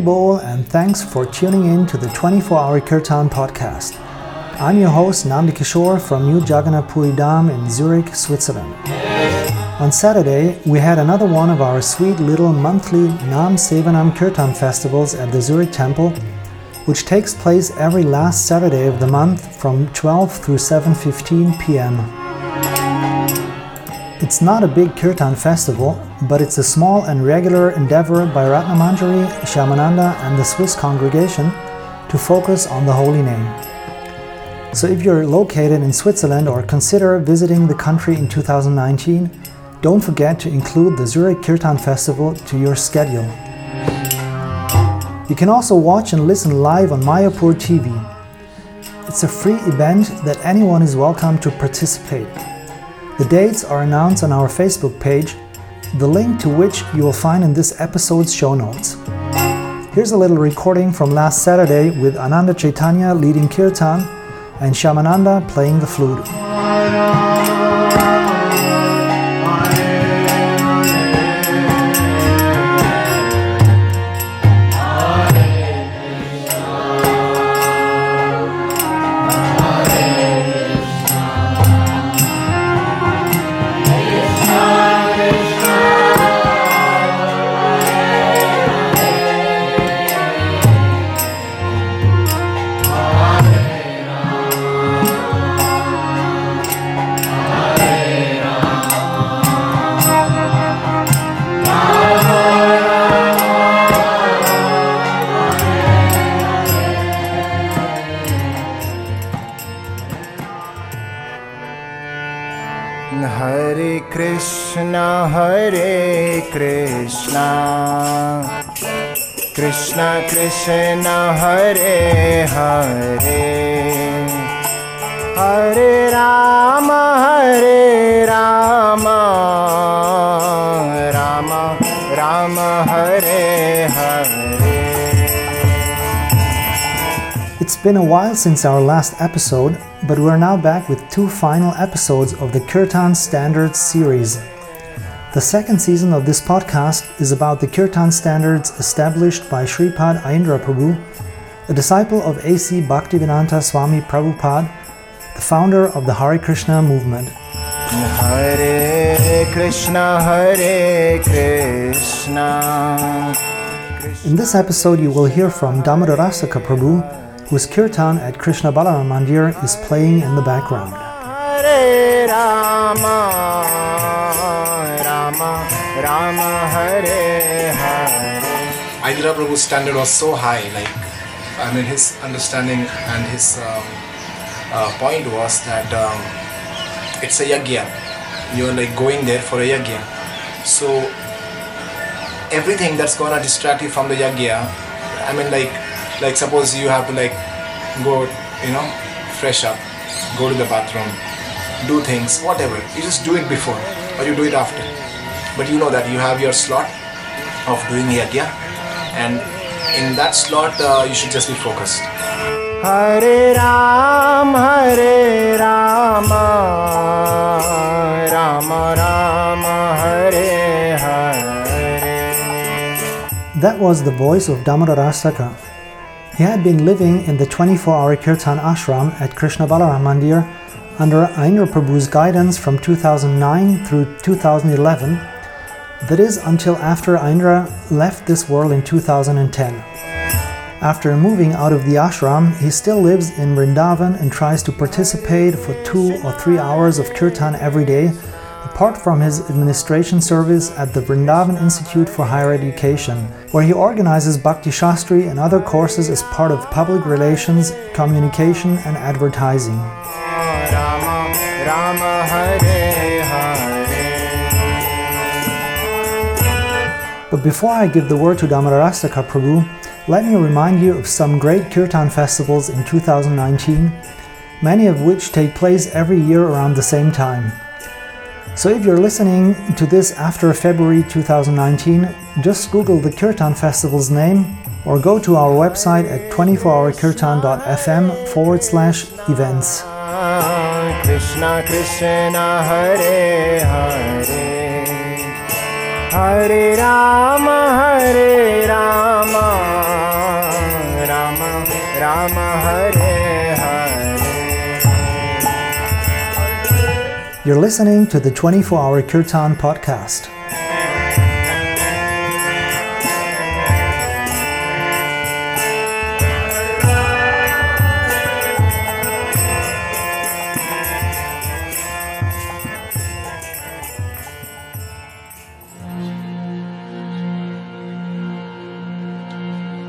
Bol, and thanks for tuning in to the 24 Hour Kirtan podcast. I'm your host, Namdi Kishore from New Jagannath Puri Dham in Zurich, Switzerland. On Saturday, we had another one of our sweet little monthly Nam Sevanam Kirtan festivals at the Zurich Temple, which takes place every last Saturday of the month from 12 through 7:15 p.m. It's not a big kirtan festival, but it's a small and regular endeavor by Ratnamanjari, Shyamananda, and the Swiss congregation to focus on the holy name. So if you're located in Switzerland or consider visiting the country in 2019, don't forget to include the Zurich Kirtan Festival to your schedule. You can also watch and listen live on Mayapur TV. It's a free event that anyone is welcome to participate. The dates are announced on our Facebook page, the link to which you will find in this episode's show notes. Here's a little recording from last Saturday with Ananda Chaitanya leading Kirtan and Shyamananda playing the flute. Since our last episode, but we're now back with two final episodes of the Kirtan Standards series. The second season of this podcast is about the Kirtan standards established by Sripad Aindra Prabhu, a disciple of A.C. Bhaktivedanta Swami Prabhupada, the founder of the Hare Krishna movement. Hare Krishna, Hare Krishna. In this episode, you will hear from Damodarastaka Prabhu, whose kirtan at Krishna Balaram Mandir is playing in the background. Hare Rama, Rama, Rama, Hare Hare. Aindra Prabhu's standard was so high, like, I mean, his understanding and his um, uh, point was that um, it's a yagya. You're like going there for a yagya. So, everything that's gonna distract you from the yagya, I mean, like, like suppose you have to like go, you know, fresh up, go to the bathroom, do things, whatever. You just do it before or you do it after. But you know that you have your slot of doing yagya and in that slot uh, you should just be focused Hare Ram, Hare Rama, Rama Rama, Hare Hare. That was the voice of Damodarastaka. He had been living in the 24 hour Kirtan ashram at Krishna Balaram Mandir under Aindra Prabhu's guidance from 2009 through 2011, that is, until after Aindra left this world in 2010. After moving out of the ashram, he still lives in Vrindavan and tries to participate for two or three hours of kirtan every day, apart from his administration service at the Vrindavan Institute for Higher Education, where he organizes Bhakti Shastri and other courses as part of public relations, communication, and advertising. But before I give the word to Damodarastaka Prabhu, let me remind you of some great kirtan festivals in 2019, many of which take place every year around the same time. So if you're listening to this after February 2019, just Google the Kirtan Festival's name or go to our website at 24hourkirtan.fm forward slash events. Krishna Krishna Hare Hare Hare Rama Hare Rama Rama Rama Hare You're listening to the 24 Hour Kirtan Podcast.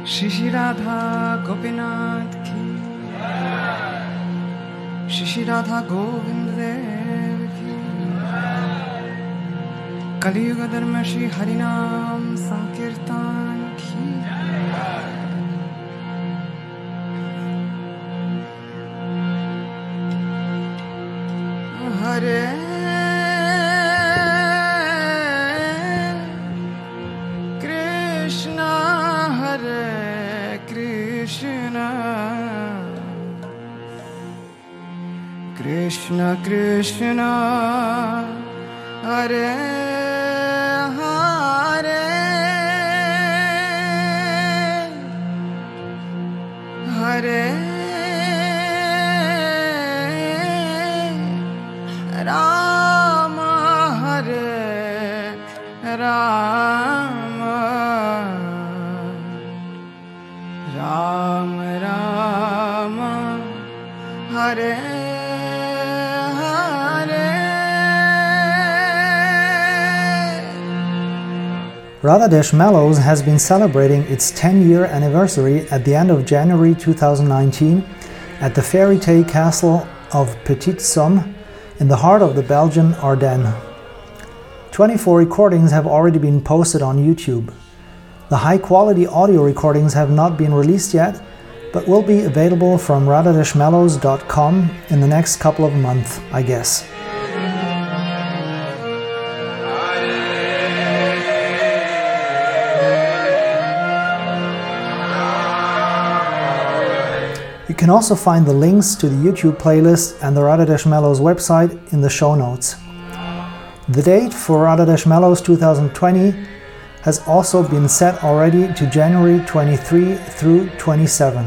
Shishi Radha Gopinath Ki Shishi Radha Govinda कलयुग धर्म श्री हरिनाम संकीर्तन। Radhadesh Mellows has been celebrating its 10 year anniversary at the end of January 2019 at the Fairy Tale Castle of Petite Somme in the heart of the Belgian Ardennes. 24 recordings have already been posted on YouTube. The high quality audio recordings have not been released yet, but will be available from radhadeshmellows.com in the next couple of months, I guess. You can also find the links to the YouTube playlist and the Radhadesh Mellows website in the show notes. The date for Radhadesh Mellows 2020 has also been set already to January 23 through 27.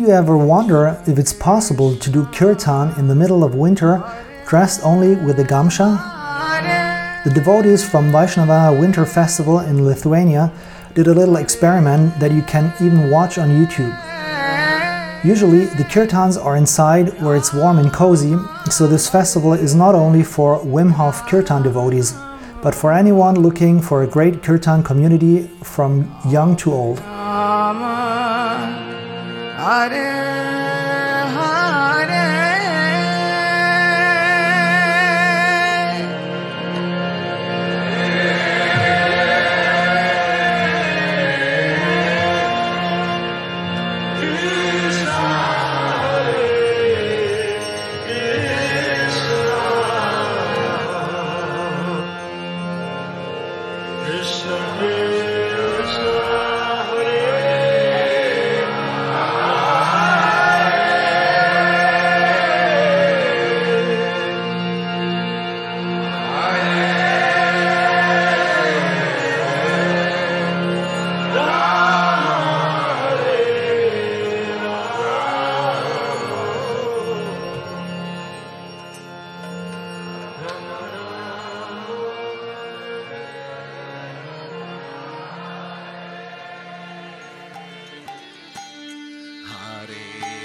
You ever wonder if it's possible to do kirtan in the middle of winter dressed only with a gamsha? The devotees from Vaishnava Winter Festival in Lithuania did a little experiment that you can even watch on YouTube. Usually, the kirtans are inside where it's warm and cozy, so this festival is not only for Wim Hof kirtan devotees, but for anyone looking for a great kirtan community from young to old. Hare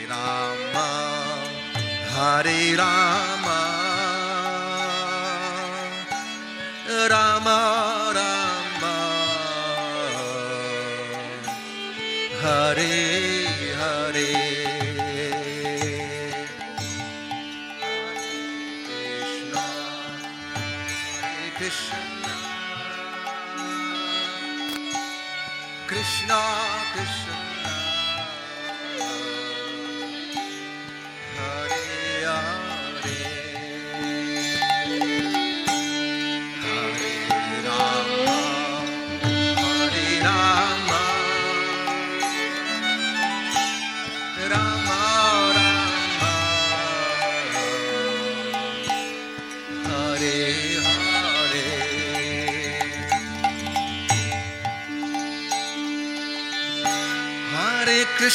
Rama, Hare Rama,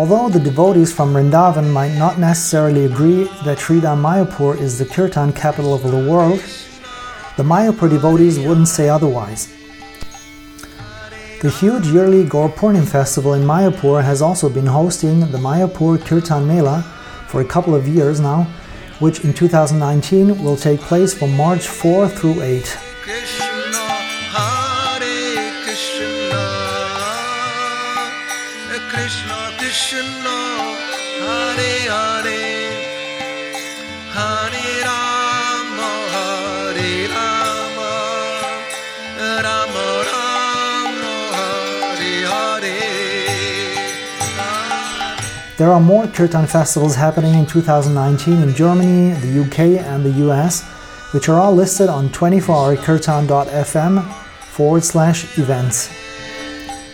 Although the devotees from Vrindavan might not necessarily agree that Sridham Mayapur is the kirtan capital of the world, the Mayapur devotees wouldn't say otherwise. The huge yearly Gaur Purnima festival in Mayapur has also been hosting the Mayapur Kirtan Mela for a couple of years now, which in 2019 will take place from March 4 through 8. Krishna Hare Hare, Hare Rama, Hare Rama, Rama Rama, Hare Hare. There are more kirtan festivals happening in 2019 in Germany, the UK, and the US, which are all listed on 24hourkirtan.fm forward slash events.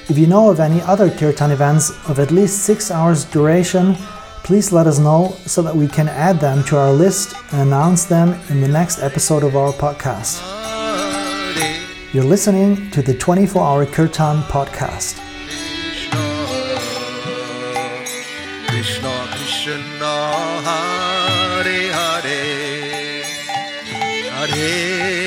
If you know of any other kirtan events of at least six hours duration, please let us know so that we can add them to our list and announce them in the next episode of our podcast. You're listening to the 24 Hour Kirtan podcast. Krishna, Krishna, Hare Hare, Hare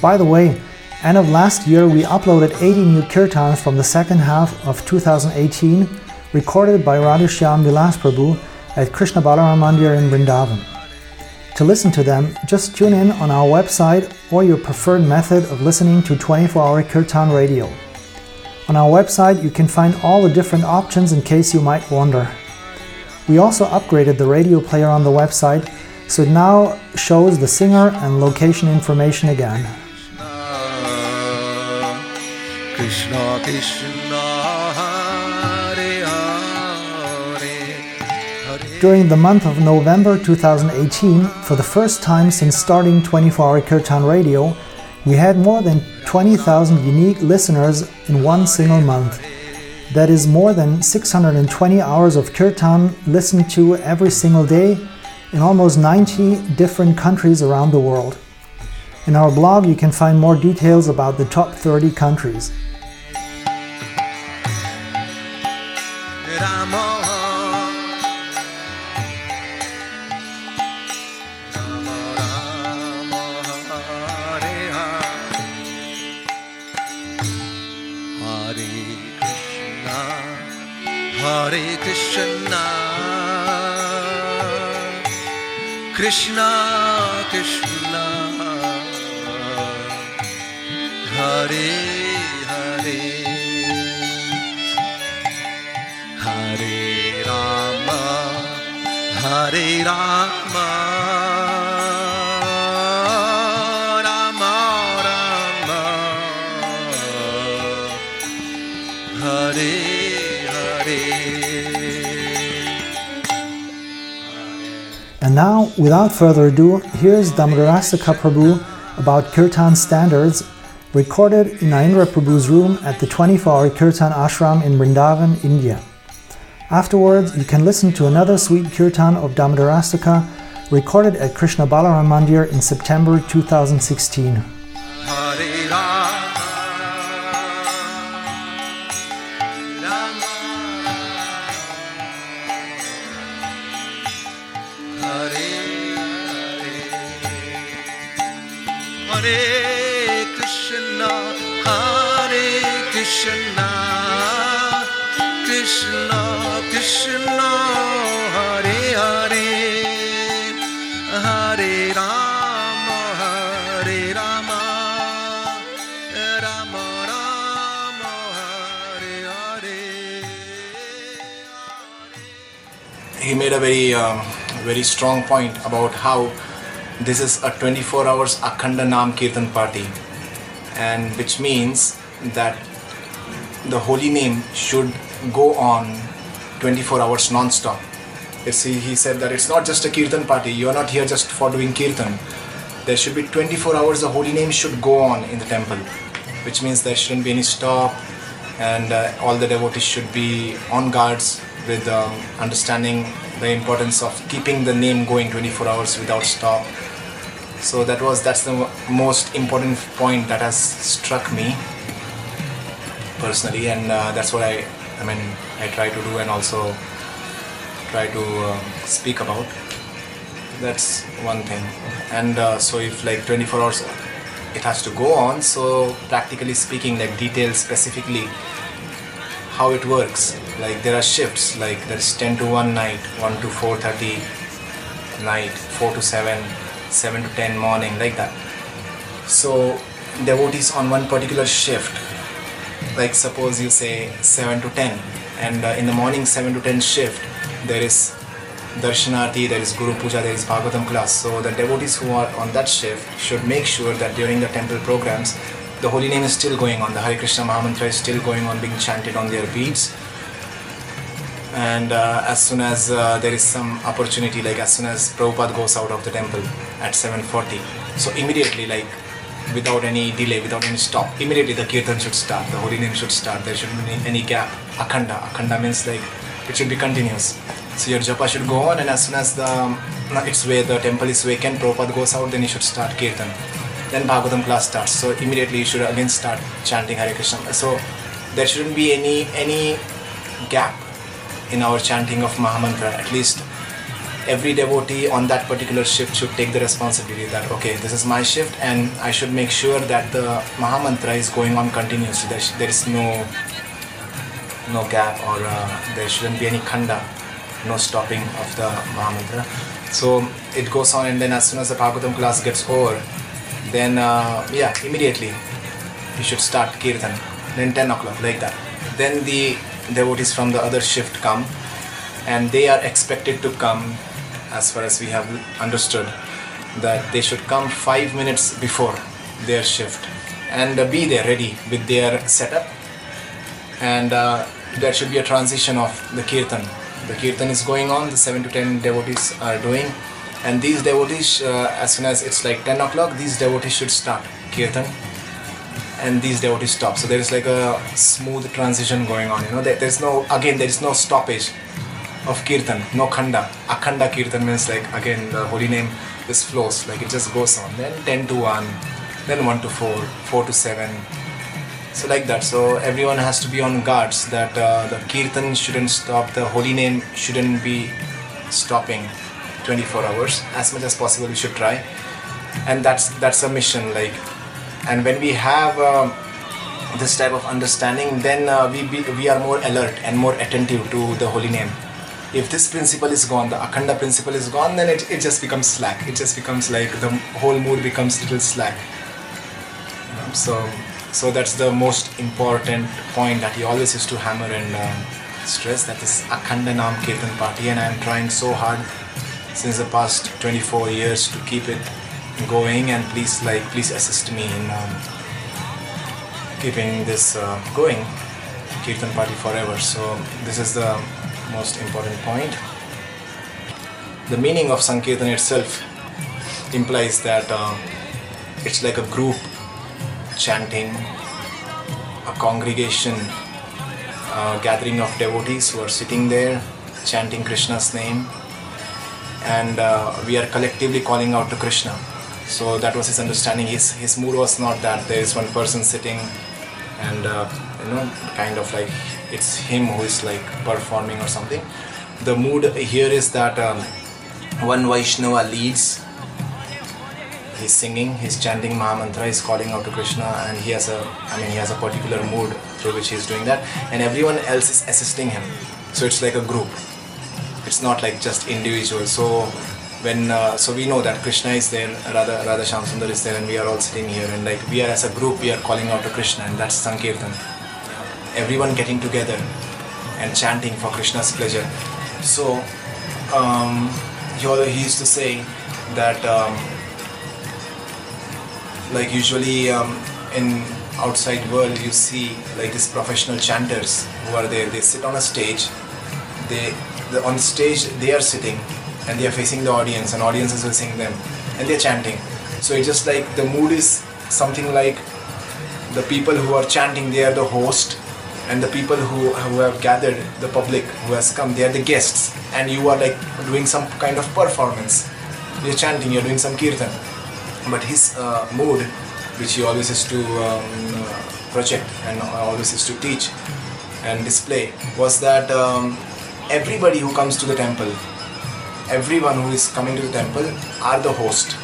By the way, end of last year we uploaded 80 new kirtans from the second half of 2018, recorded by Radheshyam Vilas Prabhu at Krishna Balaram Mandir in Vrindavan. To listen to them, just tune in on our website or your preferred method of listening to 24 hour kirtan radio. On our website, you can find all the different options in case you might wonder. We also upgraded the radio player on the website, so it now shows the singer and location information again. Krishna Krishna Hare Hare Hare During the month of November 2018, for the first time since starting 24 Hour Kirtan Radio, we had more than 20,000 unique listeners in one single month. That is more than 620 hours of Kirtan listened to every single day in almost 90 different countries around the world. In our blog, you can find more details about the top 30 countries. Rama, Rama Rama, Hare Hare. And now, without further ado, here's Damodarastaka Prabhu about Kirtan standards, recorded in Aindra Prabhu's room at the 24 hour Kirtan ashram in Vrindavan, India. Afterwards, you can listen to another sweet Kirtan of Damodarastaka, recorded at Krishna Balaram Mandir in September 2016. Very um, very strong point about how this is a 24 hours Akhanda Nam Kirtan party and which means that the holy name should go on 24 hours non-stop. It's, he, he said that it's not just a kirtan party. You are not here just for doing kirtan. There should be 24 hours. The holy name should go on in the temple, which means there shouldn't be any stop, and uh, all the devotees should be on guards with um, understanding the importance of keeping the name going 24 hours without stop. So that was that's the most important point that has struck me personally, and uh, that's what I I mean I try to do and also try to um, speak about. That's one thing, and uh, so if like 24 hours it has to go on, so practically speaking, like details specifically how it works. Like there are shifts, like there's 10 to 1 night, 1 to 4:30 night, 4 to 7, 7 to 10 morning, like that. So devotees on one particular shift, like suppose you say 7 to 10, and uh, in the morning 7 to 10 shift, there is Darshanarti, there is Guru Puja, there is Bhagavatam class. So the devotees who are on that shift should make sure that during the temple programs, the holy name is still going on, the Hare Krishna Mahamantra is still going on, being chanted on their beads. And uh, as soon as uh, there is some opportunity, like as soon as Prabhupada goes out of the temple at 7:40, so immediately, like without any delay, without any stop, immediately the kirtan should start, the holy name should start. There shouldn't be any gap. Akhanda, akhanda means like it should be continuous. So your japa should go on, and as soon as the no, it's where the temple is vacant, Prabhupada goes out, then you should start kirtan. Then Bhagavatam class starts. So immediately you should again start chanting Hare Krishna. So there shouldn't be any any gap in our chanting of Mahamantra. At least every devotee on that particular shift should take the responsibility that okay, this is my shift, and I should make sure that the Mahamantra is going on continuously. There, there is no no gap or uh, there shouldn't be any khanda, no stopping of the Mahamantra. So it goes on, and then as soon as the Bhagavatam class gets over, then uh, yeah, immediately you should start kirtan. Then 10 o'clock, like that. Then the devotees from the other shift come, and they are expected to come, as far as we have understood, that they should come five minutes before their shift and uh, be there ready with their setup. And uh, there should be a transition of the kirtan. The kirtan is going on, the 7 to 10 devotees are doing, and these devotees, uh, as soon as it's like 10 o'clock, these devotees should start kirtan, and these devotees stop. So there is like a smooth transition going on, you know, there, there's no, again, there is no stoppage of kirtan, no khanda. Akhanda kirtan means like, again, the holy name just flows, like it just goes on. Then 10 to 1, then 1 to 4, 4 to 7, so like that so everyone has to be on guards that uh, the kirtan shouldn't stop the holy name shouldn't be stopping 24 hours as much as possible we should try and that's that's a mission like and when we have um this type of understanding then uh, we be, we are more alert and more attentive to the holy name. If this principle is gone the akhanda principle is gone then it, it just becomes slack. It just becomes like the whole mood becomes little slack. Um, so so that's the most important point that he always used to hammer and um, stress that is akhanda naam kirtan party. And i am trying so hard since the past 24 years to keep it going and please like please assist me in um, keeping this uh, going kirtan party forever. So this is the most important point. The meaning of sankirtan itself implies that uh, it's like a group chanting, a congregation, a gathering of devotees who are sitting there chanting Krishna's name, and uh, we are collectively calling out to Krishna. So that was his understanding. His his mood was not that there is one person sitting, and uh, you know, kind of like it's him who is like performing or something. The mood here is that um, one Vaishnava leads he's singing, he's chanting Mahamantra, he's calling out to Krishna, and he has a, I mean, he has a particular mood through which he's doing that, and everyone else is assisting him. So it's like a group. It's not like just individual. So when, uh, so we know that Krishna is there, Radha, Radha Shyam Sundar is there, and we are all sitting here, and like we are as a group, we are calling out to Krishna, and that's Sankirtan. Everyone getting together and chanting for Krishna's pleasure. So um, he, he used to say that. Um, like usually um, in outside world you see like these professional chanters who are there. They sit on a stage. They the, on stage they are sitting and they are facing the audience and audiences is facing them and they're chanting. So it's just like the mood is something like the people who are chanting they are the host and the people who, who have gathered the public who has come they are the guests. And you are like doing some kind of performance. You're chanting you're doing some kirtan. But his uh, mood which he always is to um, project and always is to teach and display was that um, everybody who comes to the temple everyone who is coming to the temple are the host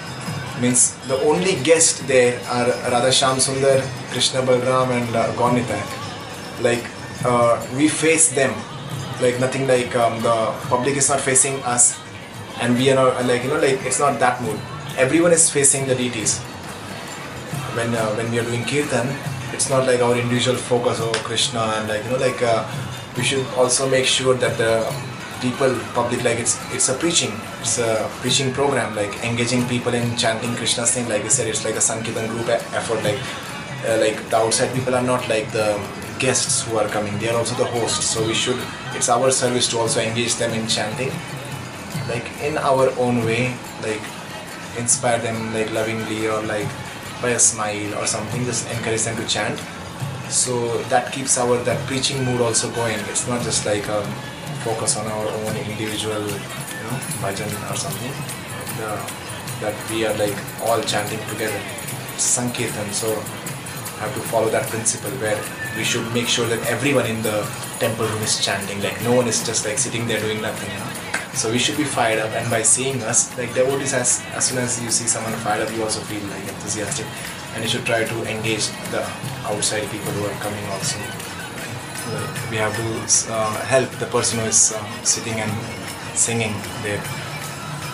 means the only guest there are Radha Shyam Sundar, Krishna Balram and uh, Gaur Like uh, we face them, like nothing like um, the public is not facing us, and we are not like you know like it's not that mood. Everyone is facing the deities. When uh, when we are doing kirtan, it's not like our individual focus over Krishna and like you know like uh, we should also make sure that the people public like it's it's a preaching it's a preaching program like engaging people in chanting krishna's thing like i said it's like a sankirtan group effort like uh, like the outside people are not like the guests who are coming they are also the hosts so we should it's our service to also engage them in chanting like in our own way like inspire them like lovingly or like by a smile or something just encourage them to chant. So that keeps our that preaching mood also going it's not just like um, focus on our own individual you know bhajan or something. The, uh, that we are like all chanting together. Sankirtan. So have to follow that principle where we should make sure that everyone in the temple room is chanting. Like no one is just like sitting there doing nothing you know. So we should be fired up. And by seeing us like devotees as, as soon as you see someone fired up you also feel like enthusiastic. And you should try to engage the outside people who are coming also we have to uh, help the person who is uh, sitting and singing there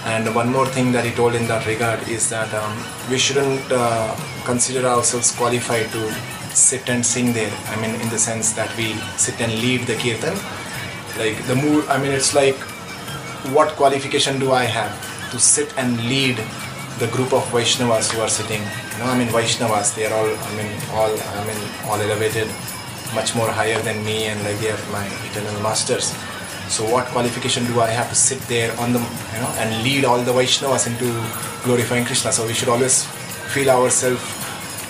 and one more thing that he told in that regard is that um, we shouldn't uh, consider ourselves qualified to sit and sing there. I mean, in the sense that we sit and lead the kirtan. Like the mood, I mean, it's like what qualification do I have to sit and lead the group of Vaishnavas who are sitting? You know, I mean, Vaishnavas, they are all, I mean, all, I mean, all elevated, much more higher than me, and like they are my eternal masters. So what qualification do I have to sit there on the you know and lead all the Vaishnavas into glorifying Krishna? So we should always feel ourselves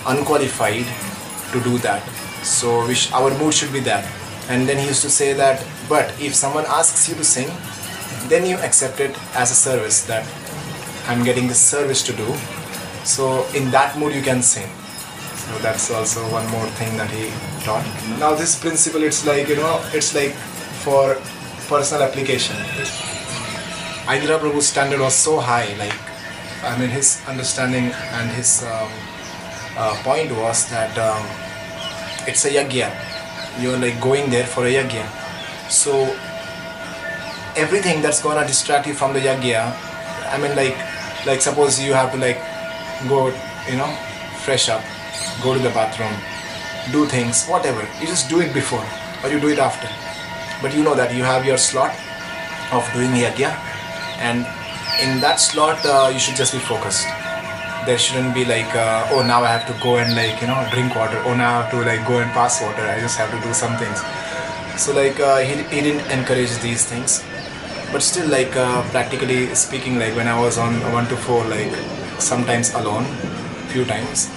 unqualified to do that. So sh- our mood should be that. And then he used to say that, but if someone asks you to sing, then you accept it as a service that I'm getting this service to do. So in that mood you can sing. So that's also one more thing that he taught. Now this principle, it's like you know, it's like for personal application. Aindra Prabhu's standard was so high, like I mean his understanding and his um, uh, point was that um, it's a yagya. You're like going there for a yagya. So everything that's gonna distract you from the yagya, I mean like like suppose you have to like go, you know, fresh up, go to the bathroom, do things, whatever. You just do it before or you do it after. But you know that you have your slot of doing yagya and in that slot uh, you should just be focused. There shouldn't be like uh, oh now i have to go and like you know drink water. Oh now i have to like go and pass water. I just have to do some things. So like uh, he, he didn't encourage these things. But still like uh, practically speaking like when i was on 1 to 4 like sometimes alone few times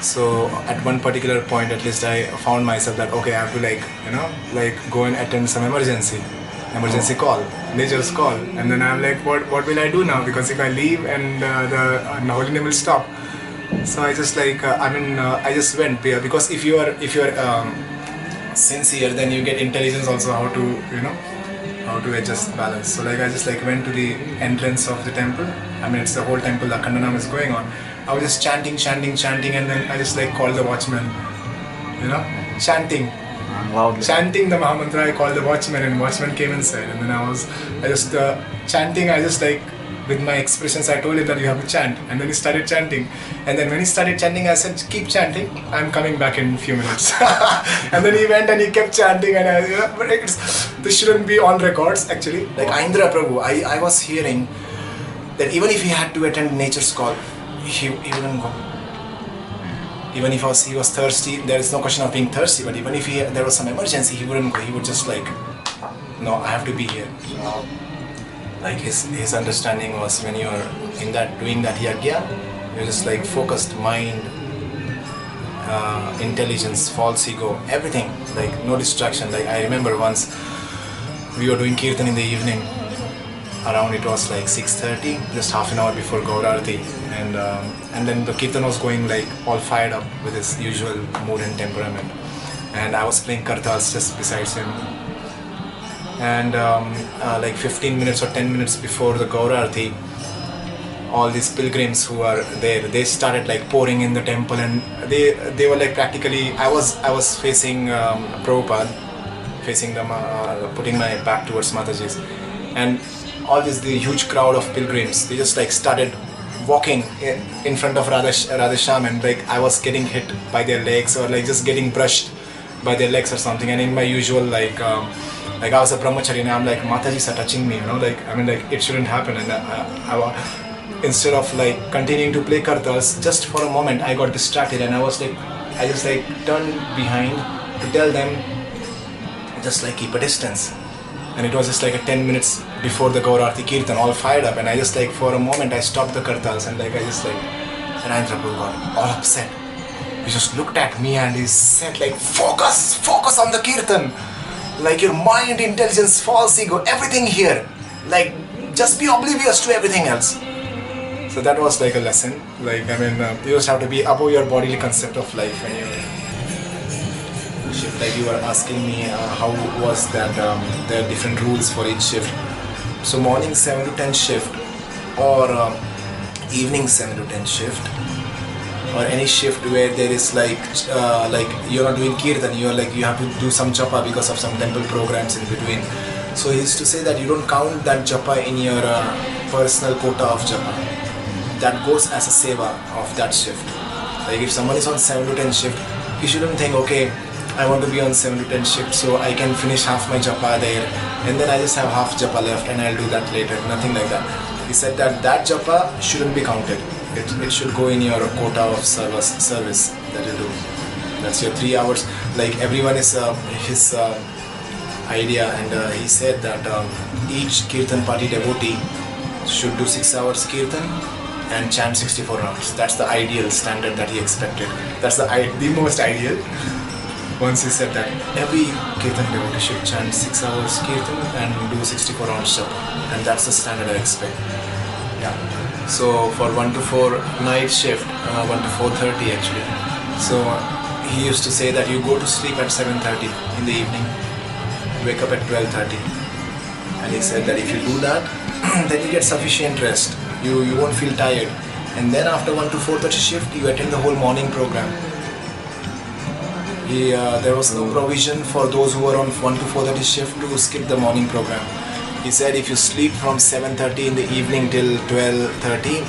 so at one particular point at least i found myself that okay i have to like you know like go and attend some emergency emergency call nature's call. And then i'm like what what will i do now? Because if i leave and uh, the uh, holy name will stop. So i just like uh, i mean uh, i just went be- because if you are if you are um, sincere then you get intelligence also how to you know how to adjust balance. So like i just like went to the entrance of the temple. I mean it's the whole temple the khandanam is going on i was just chanting chanting chanting and then i just like called the watchman you know? Chanting. Loudly. chanting the Mahamantra, I called the watchman and watchman came inside and then I was, I just uh, chanting, I just like with my expressions I told him that you have to chant. And then he started chanting. And then when he started chanting I said keep chanting. I'm coming back in a few minutes. And then he went and he kept chanting and I, you know, but it's, this shouldn't be on records actually. Like Aindra Prabhu I, I was hearing that even if he had to attend nature's call he, he wouldn't go Even if was, he was thirsty, there is no question of being thirsty. But even if he, there was some emergency, he wouldn't go. He would just like, no, I have to be here. Like his his understanding was when you're in that doing that yagya, you're just like focused mind, uh, intelligence, false ego, everything. Like no distraction. Like I remember once we were doing kirtan in the evening. Around it was like 6:30, just half an hour before Gaurarti, and um, and then the kirtan was going like all fired up with his usual mood and temperament. And I was playing kartals just besides him. And um, uh, like 15 minutes or 10 minutes before the Gaurarti, all these pilgrims who are there they started like pouring in the temple and they they were like practically i was i was facing um, prabhupada facing them uh, putting my back towards mataji's and all this the huge crowd of pilgrims they just like started walking in, in front of Radha, Radhesham and like i was getting hit by their legs or like just getting brushed by their legs or something. And in my usual like um, like I was a brahmachari and I'm like Mataji's are touching me you know like I mean like it shouldn't happen. And I, I, I instead of like continuing to play kartals just for a moment I got distracted and I was like I just like turned behind to tell them just like keep a distance and it was just like a 10 minutes before the Gaurarti Kirtan all fired up. And I just like for a moment I stopped the kartals and like I just like and Aindra Prabhu got all upset. He just looked at me and he said like focus focus on the Kirtan. Like your mind intelligence false ego everything here. Like just be oblivious to everything else. So that was like a lesson. Like I mean, uh, you just have to be above your bodily concept of life anyway. Shift, like you were asking me, uh, how was that? Um, there are different rules for each shift. So morning seven to ten shift, or um, evening seven to ten shift, or any shift where there is like uh, like you're not doing kirtan, you're like you have to do some japa because of some temple programs in between. So he used to say that you don't count that japa in your uh, personal quota of japa that goes as a seva of that shift. Like if someone is on 7 to 10 shift, he shouldn't think, okay, I want to be on 7 to 10 shift so I can finish half my japa there and then I just have half japa left and I'll do that later. Nothing like that. He said that that japa shouldn't be counted. It, it should go in your quota of service service that you do. That's your three hours. Like everyone is uh, his uh, idea and uh, he said that um, each kirtan party devotee should do six hours kirtan and chant 64 rounds. That's the ideal standard that he expected. That's the the most ideal. Once he said that every kirtan devotee should chant 6 hours kirtan and do 64 rounds japa. And that's the standard I expect. Yeah. So for 1 to 4 night shift, uh, 1 to 4.30 actually. So he used to say that you go to sleep at 7.30 in the evening, wake up at 12.30. And he said that if you do that, then you get sufficient rest you you won't feel tired and then after 1 to 4.30 shift you attend the whole morning program he, uh, there was no provision for those who were on 1 to 4.30 shift to skip the morning program he said if you sleep from 7.30 in the evening till 12.30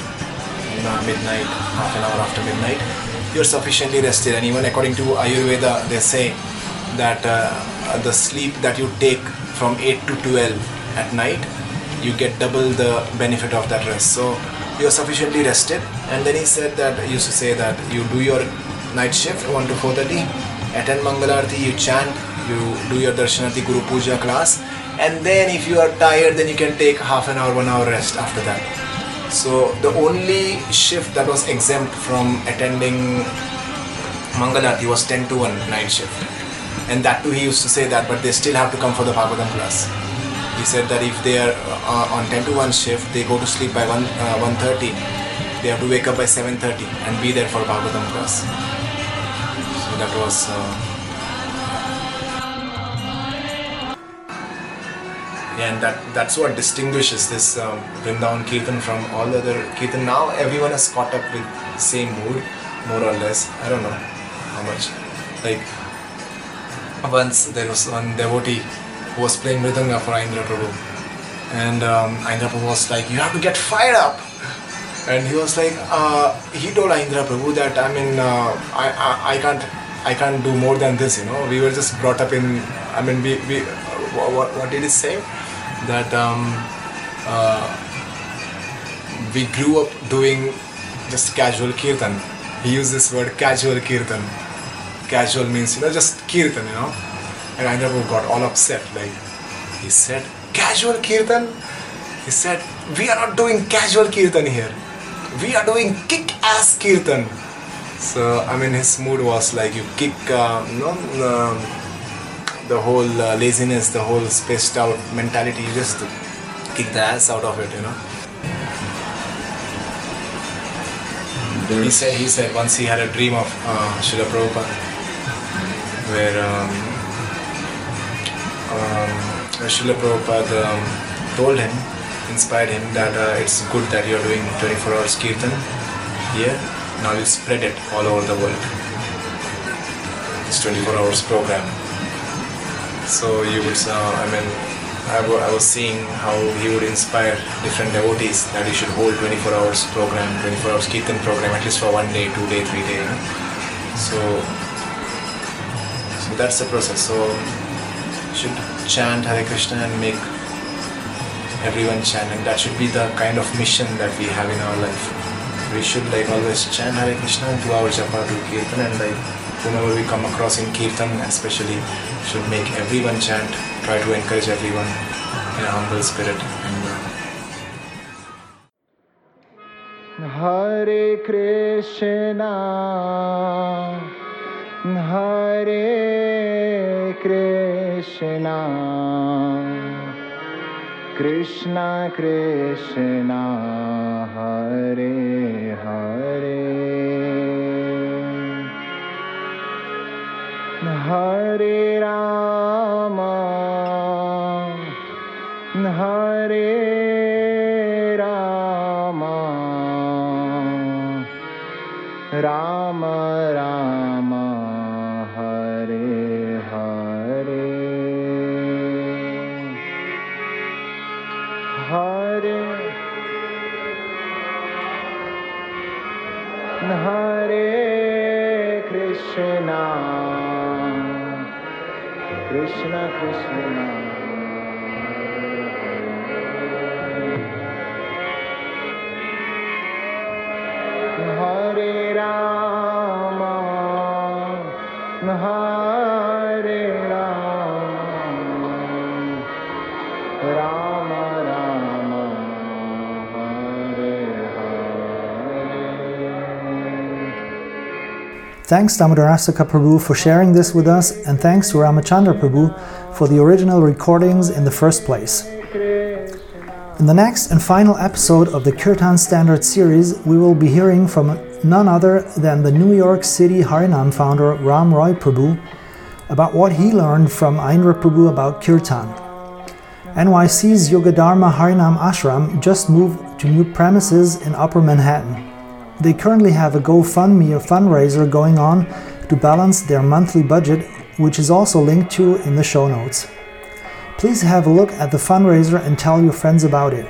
uh, midnight half an hour after midnight you're sufficiently rested and even according to ayurveda they say that uh, the sleep that you take from 8 to 12 at night you get double the benefit of that rest. So you're sufficiently rested. And then he said that he used to say that you do your night shift 1 to 4:30, attend Mangalarti, you chant, you do your Darshanarti Guru Puja class, and then if you are tired, then you can take half an hour, one hour rest after that. So the only shift that was exempt from attending Mangalarti was 10 to 1 night shift. And that too he used to say that, but they still have to come for the Bhagavatam class he said that if they are uh, on 10 to 1 shift they go to sleep by 1 uh, 1.30 they have to wake up by 7.30 and be there for Bhagavatam class that was uh, and that that's what distinguishes this um, Vrindavan Kirtan from all the other Kirtan now everyone has caught up with the same mood more or less I don't know how much like once there was one devotee who was playing Mridanga for Aindra Prabhu. And um, Prabhu was like, you have to get fired up. And he was like, uh, he told Aindra Prabhu that, I mean, uh, I, I, I can't I can't do more than this, you know. We were just brought up in, I mean, we, we what, what did he say? That um, uh, we grew up doing just casual kirtan he used this word casual kirtan. Casual means you know just kirtan, you know. And I Prabhu got all upset. Like he said, casual kirtan. He said, we are not doing casual kirtan here. We are doing kick-ass kirtan. So I mean, his mood was like you kick, uh, you know, um, the whole uh, laziness, the whole spaced out mentality. You just kick the ass out of it, you know. He said he said once he had a dream of uh, Srila Prabhupada where um, um, Srila Prabhupada um, told him, inspired him that uh, it's good that you're doing 24 hours kirtan here. Now you spread it all over the world. It's 24 hours program. So you would, uh, I mean, I was seeing how he would inspire different devotees that he should hold 24 hours program, 24 hours kirtan program, at least for one day, two day, three day. So, so that's the process. So should chant Hare Krishna and make everyone chant, and that should be the kind of mission that we have in our life. We should like always chant Hare Krishna and do our japa, do kirtan, and like whomever we come across in kirtan, especially, should make everyone chant. Try to encourage everyone in a humble spirit. Hare Krishna, Hare Krishna, Krishna Krishna, Hare Hare. Hare Ram. Hare Thanks Damodarastaka Prabhu for sharing this with us, and thanks to Ramachandra Prabhu for the original recordings in the first place. In the next and final episode of the Kirtan Standard series, we will be hearing from none other than the New York City Harinam founder Ram Roy Prabhu about what he learned from Aindra Prabhu about Kirtan. NYC's Yugadharma Harinam Ashram just moved to new premises in Upper Manhattan. They currently have a GoFundMe or fundraiser going on to balance their monthly budget, which is also linked to in the show notes. Please have a look at the fundraiser and tell your friends about it.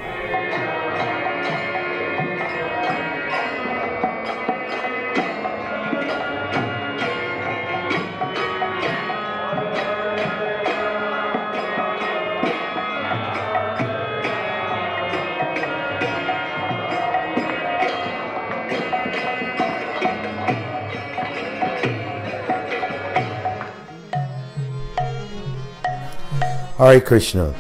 Hare Krishna.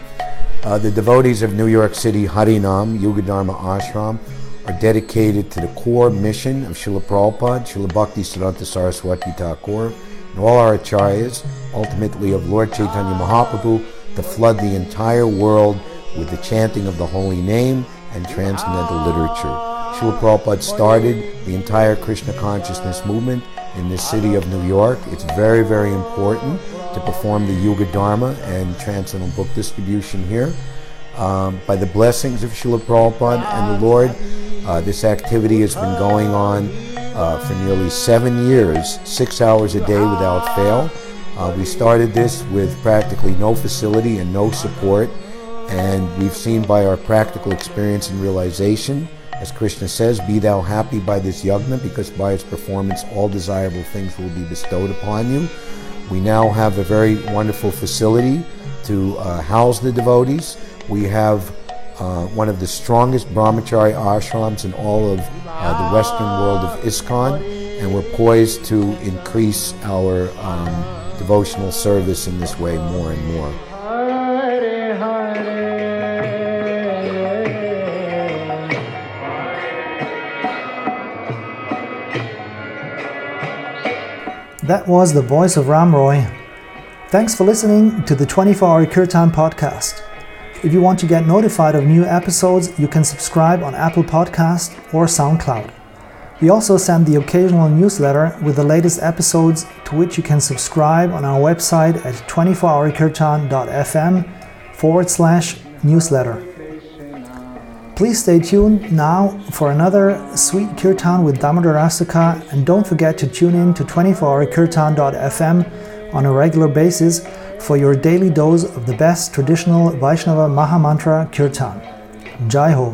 Uh, the devotees of New York City Harinam Yugadharma Ashram are dedicated to the core mission of Srila Prabhupada, Srila Bhakti Siddhanta Saraswati Thakur, and all our acharyas, ultimately of Lord Chaitanya Mahaprabhu, to flood the entire world with the chanting of the holy name and transcendental literature. Srila Prabhupada started the entire Krishna consciousness movement in the city of New York. It's very, very important to perform the Yuga Dharma and Transcendental Book distribution here. Um, by the blessings of Srila Prabhupada and the Lord, uh, this activity has been going on uh, for nearly seven years, six hours a day without fail. Uh, we started this with practically no facility and no support, and we've seen by our practical experience and realization, as Krishna says, be thou happy by this yagna, because by its performance all desirable things will be bestowed upon you. We now have a very wonderful facility to uh, house the devotees. We have uh, one of the strongest brahmachari ashrams in all of uh, the western world of ISKCON. and we're poised to increase our um, devotional service in this way more and more. That was the voice of Ram Roy. Thanks for listening to the 24 Hour Kirtan podcast. If you want to get notified of new episodes, you can subscribe on Apple Podcast or SoundCloud. We also send the occasional newsletter with the latest episodes to which you can subscribe on our website at 24hourkirtan.fm forward slash newsletter. Please stay tuned now for another sweet kirtan with Damodarastaka and don't forget to tune in to 24hourkirtan.fm on a regular basis for your daily dose of the best traditional Vaishnava Mahamantra kirtan. Jai Ho.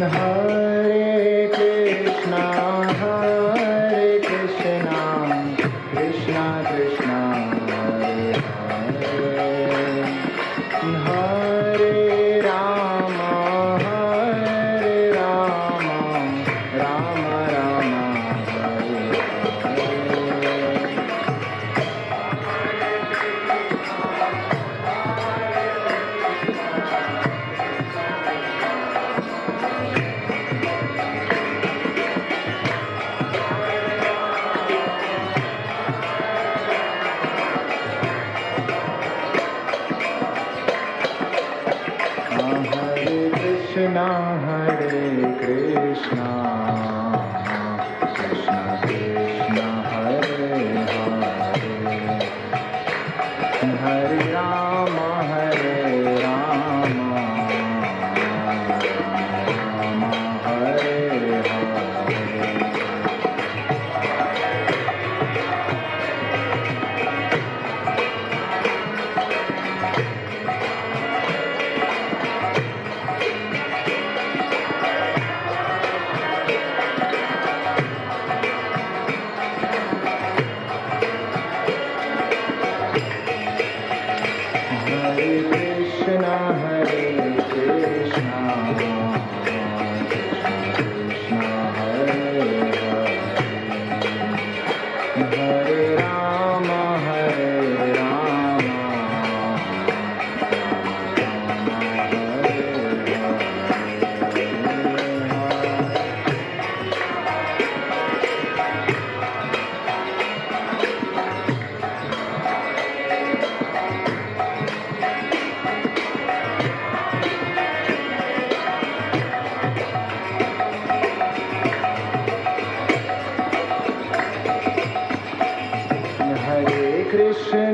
Hare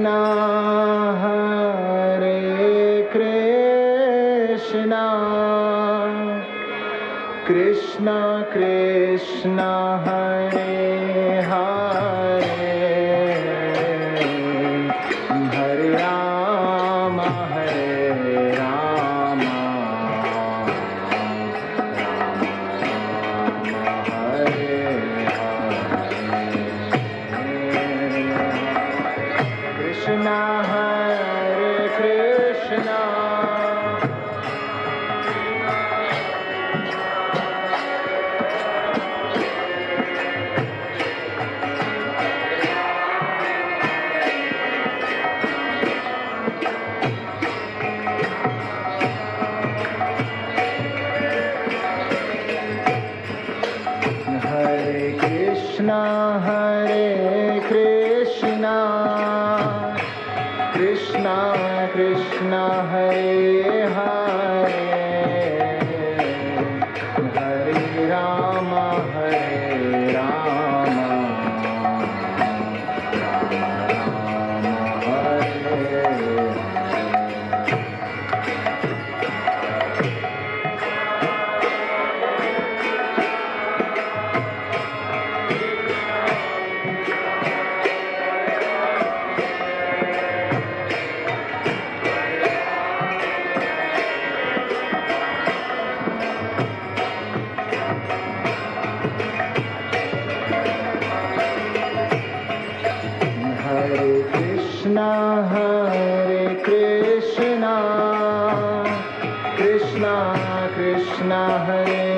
Krishna, Krishna Krishna Hare.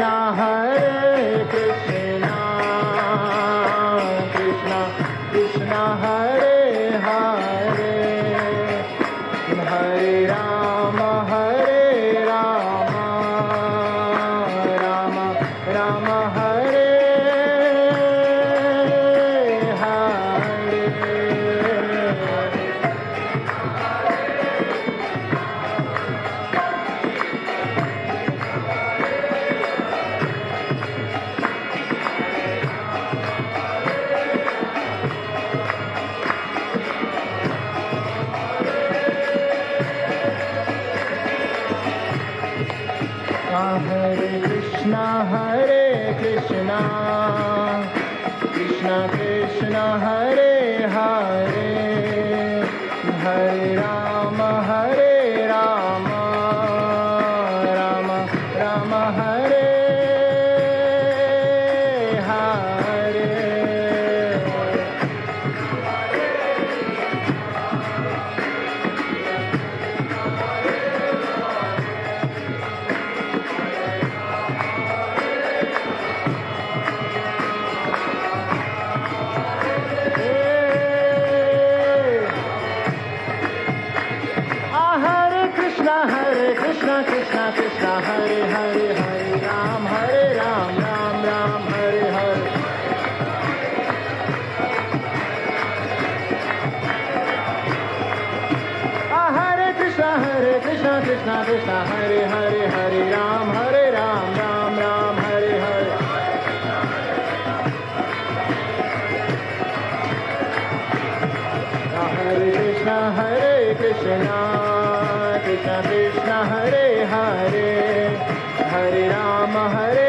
Krishna, Krishna Hare Krishna Krishna Krishna Hare Hare Hare Ram Hare